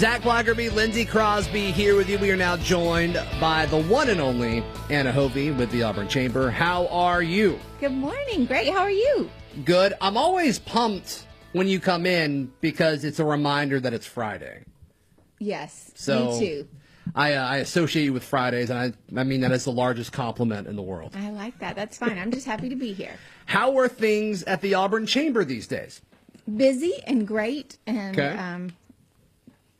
Zach Blackerby, Lindsey Crosby here with you. We are now joined by the one and only Anna Hovey with the Auburn Chamber. How are you? Good morning. Great. How are you? Good. I'm always pumped when you come in because it's a reminder that it's Friday. Yes. So me too. I, uh, I associate you with Fridays, and I, I mean that is the largest compliment in the world. I like that. That's fine. I'm just happy to be here. How are things at the Auburn Chamber these days? Busy and great, and Okay. um,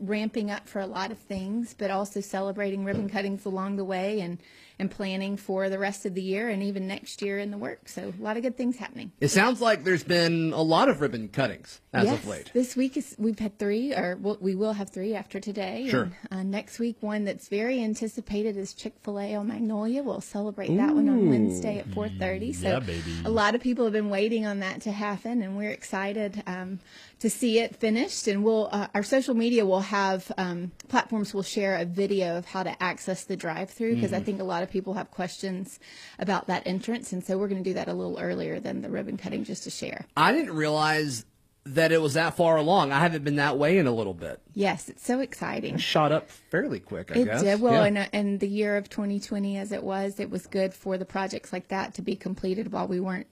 ramping up for a lot of things, but also celebrating ribbon cuttings along the way, and and planning for the rest of the year and even next year in the works. So a lot of good things happening. It sounds like there's been a lot of ribbon cuttings as yes, of late. this week is we've had three, or we'll, have three after today. Sure. And, uh, next week, one that's very anticipated is Chick Fil A on Magnolia. We'll celebrate that one on Wednesday at four thirty. So Yeah, baby. a lot of people have been waiting on that to happen, and we're excited um, to see it finished. And we'll uh, our social media will have um, platforms will share a video of how to access the drive-through because Mm-hmm. I think a lot of people have questions about that entrance, and so we're going to do that a little earlier than the ribbon cutting just to share. I didn't realize that it was that far along. I haven't been that way in a little bit. Yes, it's so exciting. Shot up fairly quick, I It guess. did well, Yeah. and uh, and the year of 2020 as it was, it was good for the projects like that to be completed while we weren't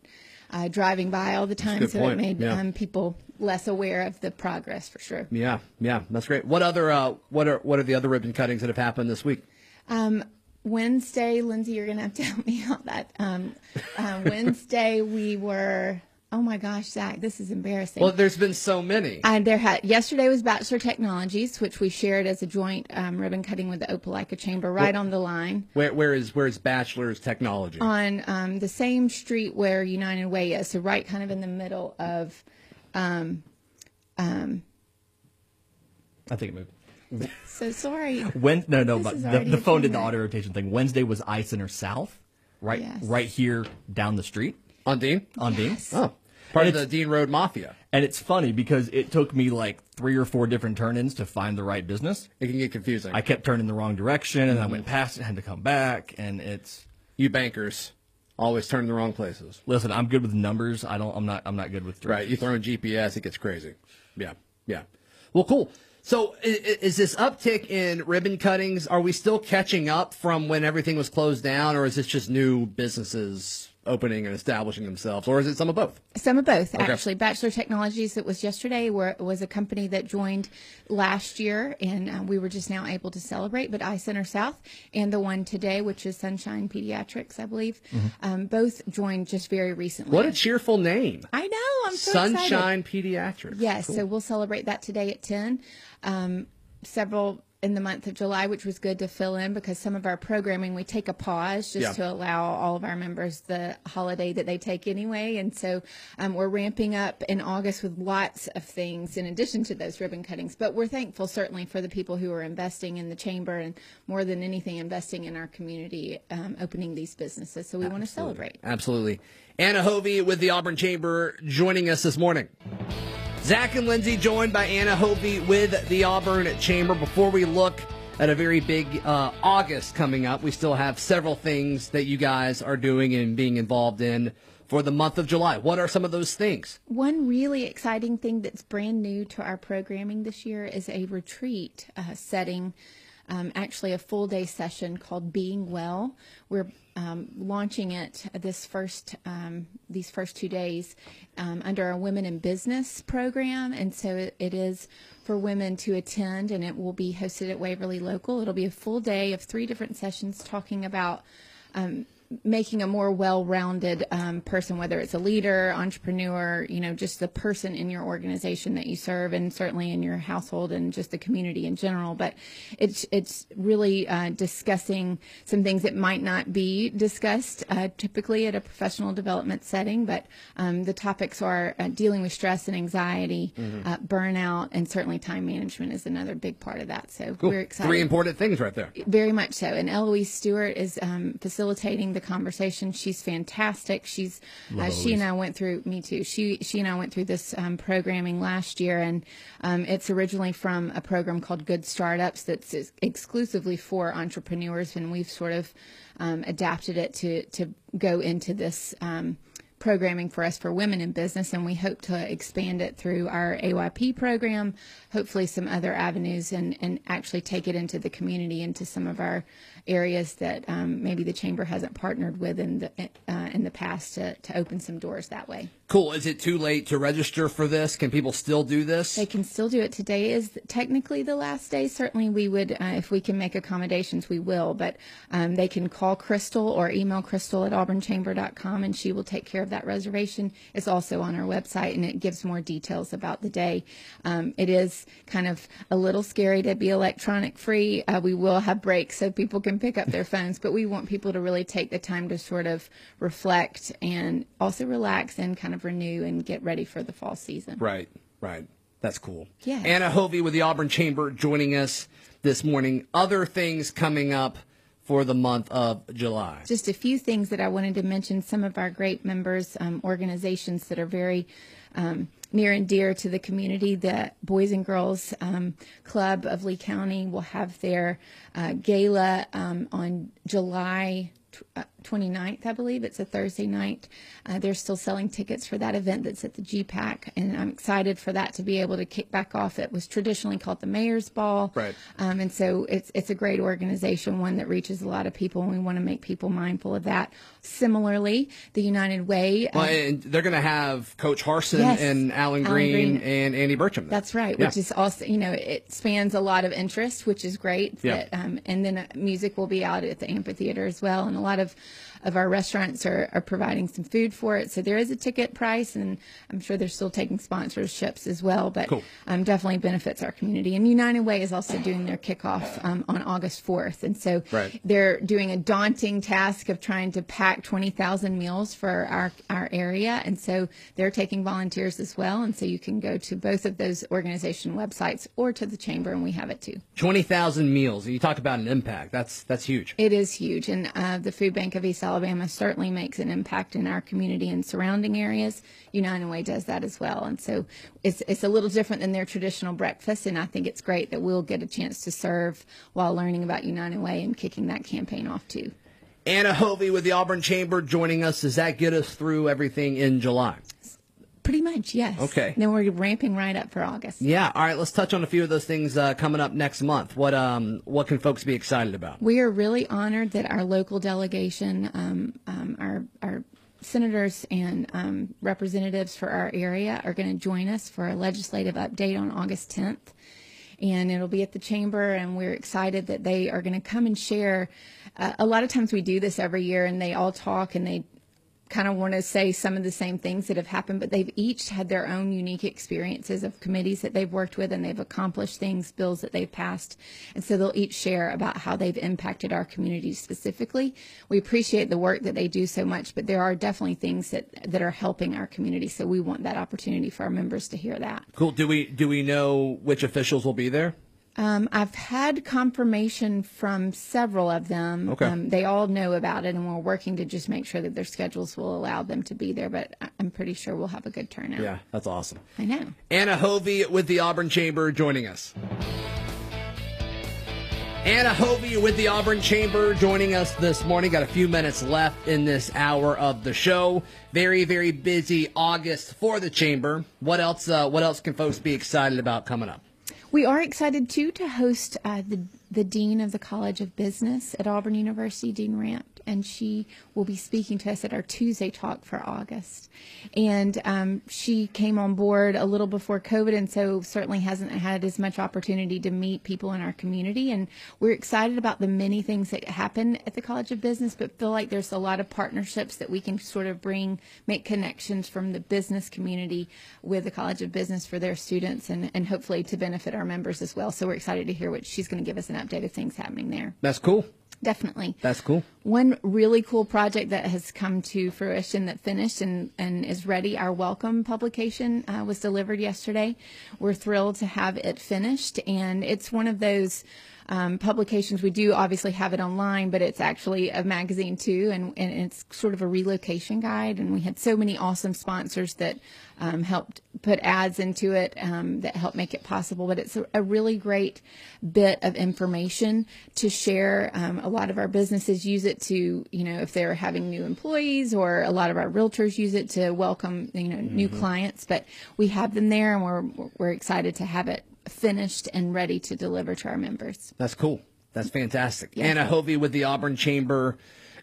uh, driving by all the time. So point, it made yeah. um, people less aware of the progress for sure. Yeah, yeah, that's great. What other uh, what are what are the other ribbon cuttings that have happened this week? Um, Wednesday, Lindsay, you're gonna have to help me out. That um, uh, Wednesday we were. Oh my gosh, Zach, this is embarrassing. Well, there's been so many. And there had yesterday was Bachelor Technologies, which we shared as a joint um, ribbon cutting with the Opelika Chamber, right on the line. Where where is where is Bachelor's Technology? on um, the same street where United Way is, so right kind of in the middle of. Um, um, I think it moved. so sorry. When no no, This but the, the phone did the auto rotation thing. Wednesday was I Center South, right Yes. right here down the street On Dean? on Dean. Oh, part And of the Dean Road Mafia. And it's funny because it took me like three or four different turn-ins to find the right business. It can get confusing. I kept turning the wrong direction, and I Mm-hmm. went past it, had to come back, and it's. you bankers always turn in the wrong places. Listen, I'm good with numbers. I don't. I'm not. I'm not good with Right. You throw in GPS, it gets crazy. Yeah. Yeah. Well, cool. So is this uptick in ribbon cuttings? Are we still catching up from when everything was closed down, or is this just new businesses opening and establishing themselves, or is it some of both? Some of both, actually. Bachelor Technologies that was yesterday were, was a company that joined last year, and uh, we were just now able to celebrate. But I Center South and the one today, which is Sunshine Pediatrics, I believe, um, both joined just very recently. What a cheerful name! I know. I'm so excited. Sunshine Pediatrics. Yes, Cool. so we'll celebrate that today at 10. Um, several in the month of July, which was good to fill in because some of our programming, we take a pause just Yeah. to allow all of our members the holiday that they take anyway. And so um, we're ramping up in August with lots of things in addition to those ribbon cuttings. But we're thankful certainly for the people who are investing in the chamber and more than anything, investing in our community, um, opening these businesses. So we want to celebrate. Absolutely. Anna Hovey with the Auburn Chamber joining us this morning. Zach and Lindsay joined by Anna Hovey with the Auburn Chamber. Before we look at a very big uh, August coming up, we still have several things that you guys are doing and being involved in for the month of July. What are some of those things? One really exciting thing that's brand new to our programming this year is a retreat uh, setting, um, actually a full day session called Being Well. We're um, launching it this first um, these first two days um, under our Women in Business program, and so it, it is for women to attend, and it will be hosted at Waverly Local. It'll be a full day of three different sessions talking about um, making a more well-rounded um, person, whether it's a leader, entrepreneur, you know, just the person in your organization that you serve, and certainly in your household and just the community in general. But it's it's really uh, discussing some things that might not be discussed uh, typically at a professional development setting. But um, the topics are uh, dealing with stress and anxiety, uh, burnout, and certainly time management is another big part of that. So Cool. we're excited. Three important things right there. Very much so. And Eloise Stewart is um, facilitating the conversation. She's fantastic. She's uh, she and I went through me too. She she and I went through this um, programming last year, and um, it's originally from a program called Good Startups that's exclusively for entrepreneurs, and we've sort of um, adapted it to to go into this. Um, programming for us for women in business, and we hope to expand it through our AYP program, hopefully some other avenues, and, and actually take it into the community, into some of our areas that um, maybe the chamber hasn't partnered with in the uh, in the past to, to open some doors that way. Cool. Is it too late to register for this? Can people still do this? They can still do it. Today is technically the last day. Certainly, we would, uh, if we can make accommodations, we will. But um, they can call Crystal or email Crystal at auburnchamber.com and she will take care of that reservation. It's also on our website and it gives more details about the day. Um, it is kind of a little scary to be electronic free. Uh, we will have breaks so people can pick up their phones, but we want people to really take the time to sort of reflect and also relax and kind of renew and get ready for the fall season. Right, right. That's cool. Yeah. Anna Hovey with the Auburn Chamber joining us this morning. Other things coming up for the month of July. Just a few things that I wanted to mention. Some of our great members, um, organizations that are very um, near and dear to the community. The Boys and Girls um, Club of Lee County will have their uh, gala um, on July uh, 29th, I believe. It's a Thursday night. Uh, they're still selling tickets for that event that's at the GPAC, and I'm excited for that to be able to kick back off. It was traditionally called the Mayor's Ball, right? Um, and so it's it's a great organization, one that reaches a lot of people, and we want to make people mindful of that. Similarly, the United Way. Well, uh, and they're going to have Coach Harsin yes, and Alan Green, Alan Green, and Andy Burcham. That's right, yeah. which is also you know it spans a lot of interest, which is great. Yeah. That, um, and then uh, music will be out at the amphitheater as well, and a lot of of our restaurants are, are providing some food for it. So there is a ticket price, and I'm sure they're still taking sponsorships as well, but cool. um, definitely benefits our community. And United Way is also doing their kickoff um, on August 4th. And so right. they're doing a daunting task of trying to pack 20,000 meals for our, our area. And so they're taking volunteers as well. And so you can go to both of those organization websites or to the chamber, and we have it too. 20,000 meals. You talk about an impact. That's, that's huge. It is huge. And uh, the Food Bank of East Alabama certainly makes an impact in our community and surrounding areas. United Way does that as well, and so it's it's a little different than their traditional breakfast. And I think it's great that we'll get a chance to serve while learning about United Way and kicking that campaign off too. Anna Hovey with the Auburn Chamber joining us. Does that get us through everything in July? Pretty much, yes. Okay. Then we're ramping right up for August. Yeah. All right. Let's touch on a few of those things uh, coming up next month. What um what can folks be excited about? We are really honored that our local delegation, um, um, our our senators and um, representatives for our area are going to join us for a legislative update on August 10th. And it'll be at the chamber, and we're excited that they are going to come and share. Uh, a lot of times we do this every year, and they all talk and they kind of want to say some of the same things that have happened, but they've each had their own unique experiences of committees that they've worked with and they've accomplished things, bills that they've passed. And so they'll each share about how they've impacted our community specifically. We appreciate the work that they do so much, but there are definitely things that, that are helping our community. So we want that opportunity for our members to hear that. Cool. Do we, do we know which officials will be there? Um, I've had confirmation from several of them. Okay. Um, they all know about it, and we're working to just make sure that their schedules will allow them to be there. But I'm pretty sure we'll have a good turnout. Yeah, that's awesome. I know. Anna Hovey with the Auburn Chamber joining us. Anna Hovey with the Auburn Chamber joining us this morning. Got a few minutes left in this hour of the show. Very, very busy August for the Chamber. What else? Uh, what else can folks be excited about coming up? We are excited too to host uh, the the dean of the College of Business at Auburn University, Dean Ranft, and she will be speaking to us at our Tuesday talk for August. And um, she came on board a little before COVID, and so certainly hasn't had as much opportunity to meet people in our community. And we're excited about the many things that happen at the College of Business, but feel like there's a lot of partnerships that we can sort of bring, make connections from the business community with the College of Business for their students, and, and hopefully to benefit our members as well. So we're excited to hear what she's going to give us an update of things happening there. That's cool. Definitely. That's cool. One really cool project that has come to fruition that finished and, and is ready. Our welcome publication uh, was delivered yesterday. We're thrilled to have it finished, and it's one of those um, publications. We do obviously have it online, but it's actually a magazine too, and, and it's sort of a relocation guide. And we had so many awesome sponsors that um, helped put ads into it um, that helped make it possible. But it's a, a, really great bit of information to share. Um, a lot of our businesses use it to, you know, if they're having new employees, or a lot of our realtors use it to welcome, you know, mm-hmm. new clients. But we have them there, and we're we're excited to have it finished and ready to deliver to our members. That's cool. That's fantastic. Yes. Anna Hovey with the Auburn Chamber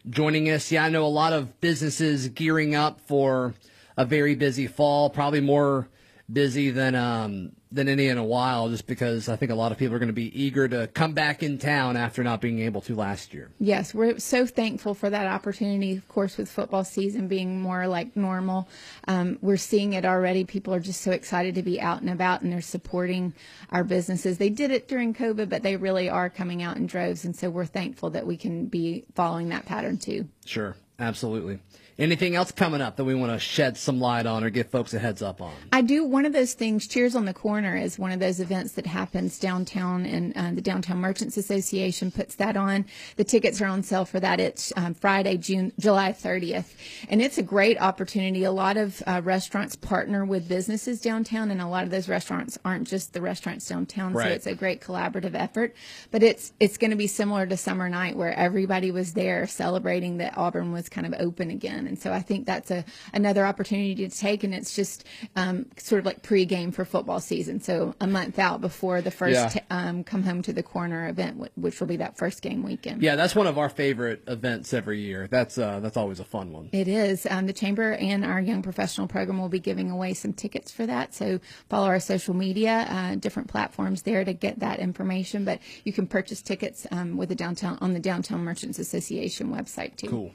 joining us. Yeah, I know a lot of businesses gearing up for a very busy fall, probably more busy than um, than any in a while, just because I think a lot of people are going to be eager to come back in town after not being able to last year. Yes, we're so thankful for that opportunity. Of course, with football season being more like normal, um, we're seeing it already. People are just so excited to be out and about, and they're supporting our businesses. They did it during COVID, but they really are coming out in droves, and so we're thankful that we can be following that pattern too. Sure, absolutely. Anything else coming up that we want to shed some light on or give folks a heads up on? I do. One of those things, Cheers on the Corner, is one of those events that happens downtown, and uh, the Downtown Merchants Association puts that on. The tickets are on sale for that. It's um, Friday, June, July 30th, and it's a great opportunity. A lot of uh, restaurants partner with businesses downtown, and a lot of those restaurants aren't just the restaurants downtown. Right. So it's a great collaborative effort. But it's it's going to be similar to summer night, where everybody was there celebrating that Auburn was kind of open again. And so I think that's a another opportunity to take, and it's just um, sort of like pregame for football season. So a month out before the first yeah. t- um, come home to the corner event, which will be that first game weekend. Yeah, that's one of our favorite events every year. That's uh, that's always a fun one. It is. Um, the chamber and our young professional program will be giving away some tickets for that. So follow our social media, uh, different platforms there to get that information. But you can purchase tickets um, with the downtown on the Downtown Merchants Association website too. Cool.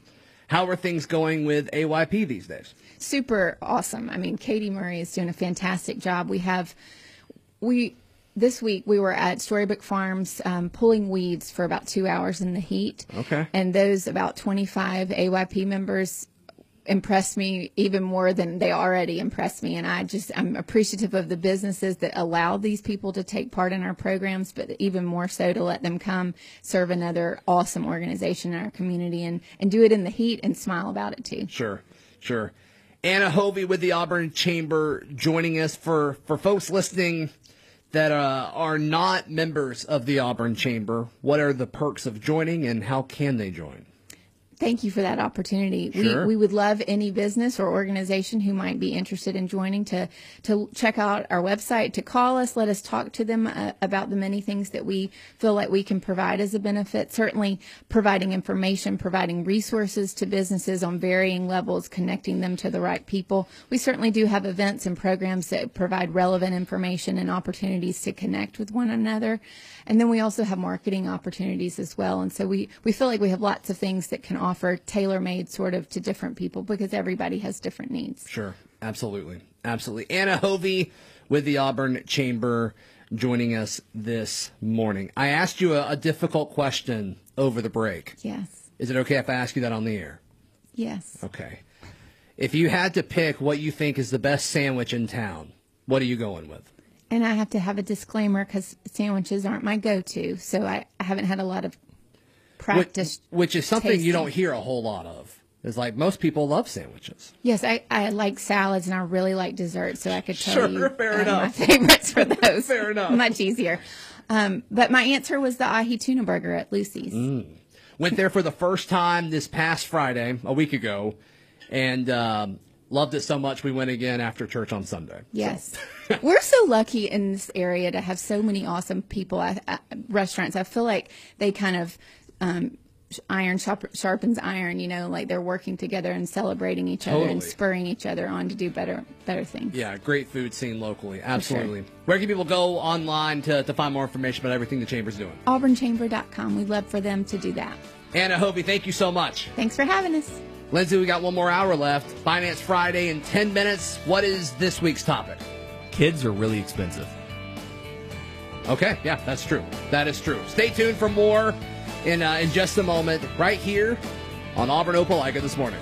How are things going with AYP these days? Super awesome. I mean, Katie Murray is doing a fantastic job. We have, we, this week we were at Storybook Farms um, pulling weeds for about two hours in the heat. Okay. And those about 25 AYP members impressed me even more than they already impressed me. And I just, I'm appreciative of the businesses that allow these people to take part in our programs, but even more so to let them come serve another awesome organization in our community and, and do it in the heat and smile about it too. Sure, sure. Anna Hovey with the Auburn Chamber joining us for, for folks listening that uh, are not members of the Auburn Chamber. What are the perks of joining and how can they join? Thank you for that opportunity. Sure. We, we would love any business or organization who might be interested in joining to, to check out our website, to call us, let us talk to them uh, about the many things that we feel like we can provide as a benefit. Certainly providing information, providing resources to businesses on varying levels, connecting them to the right people. We certainly do have events and programs that provide relevant information and opportunities to connect with one another. And then we also have marketing opportunities as well. And so we, we feel like we have lots of things that can offer tailor made sort of to different people because everybody has different needs. Sure. Absolutely. Absolutely. Anna Hovey with the Auburn Chamber joining us this morning. I asked you a, a difficult question over the break. Yes. Is it okay if I ask you that on the air? Yes. Okay. If you had to pick what you think is the best sandwich in town, what are you going with? And I have to have a disclaimer because sandwiches aren't my go-to, so I, I haven't had a lot of practice. Which, which is something tasting. you don't hear a whole lot of. It's like most people love sandwiches. Yes, I, I like salads and I really like desserts, so I could tell sure, you fair uh, enough. my favorites for those. fair enough. Much easier. Um, but my answer was the ahi tuna burger at Lucy's. Mm. Went there for the first time this past Friday, a week ago, and um, loved it so much we went again after church on Sunday. Yes. So. We're so lucky in this area to have so many awesome people at, at restaurants. I feel like they kind of um, iron sharpens iron, you know, like they're working together and celebrating each totally. other and spurring each other on to do better better things. Yeah, great food scene locally. Absolutely. Sure. Where can people go online to, to find more information about everything the Chamber's doing? AuburnChamber.com. We'd love for them to do that. Anna Hovey, thank you so much. Thanks for having us. Lindsay, we got one more hour left. Finance Friday in 10 minutes. What is this week's topic? Kids are really expensive. Okay, yeah, that's true. That is true. Stay tuned for more in uh, in just a moment, right here on Auburn Opelika this morning.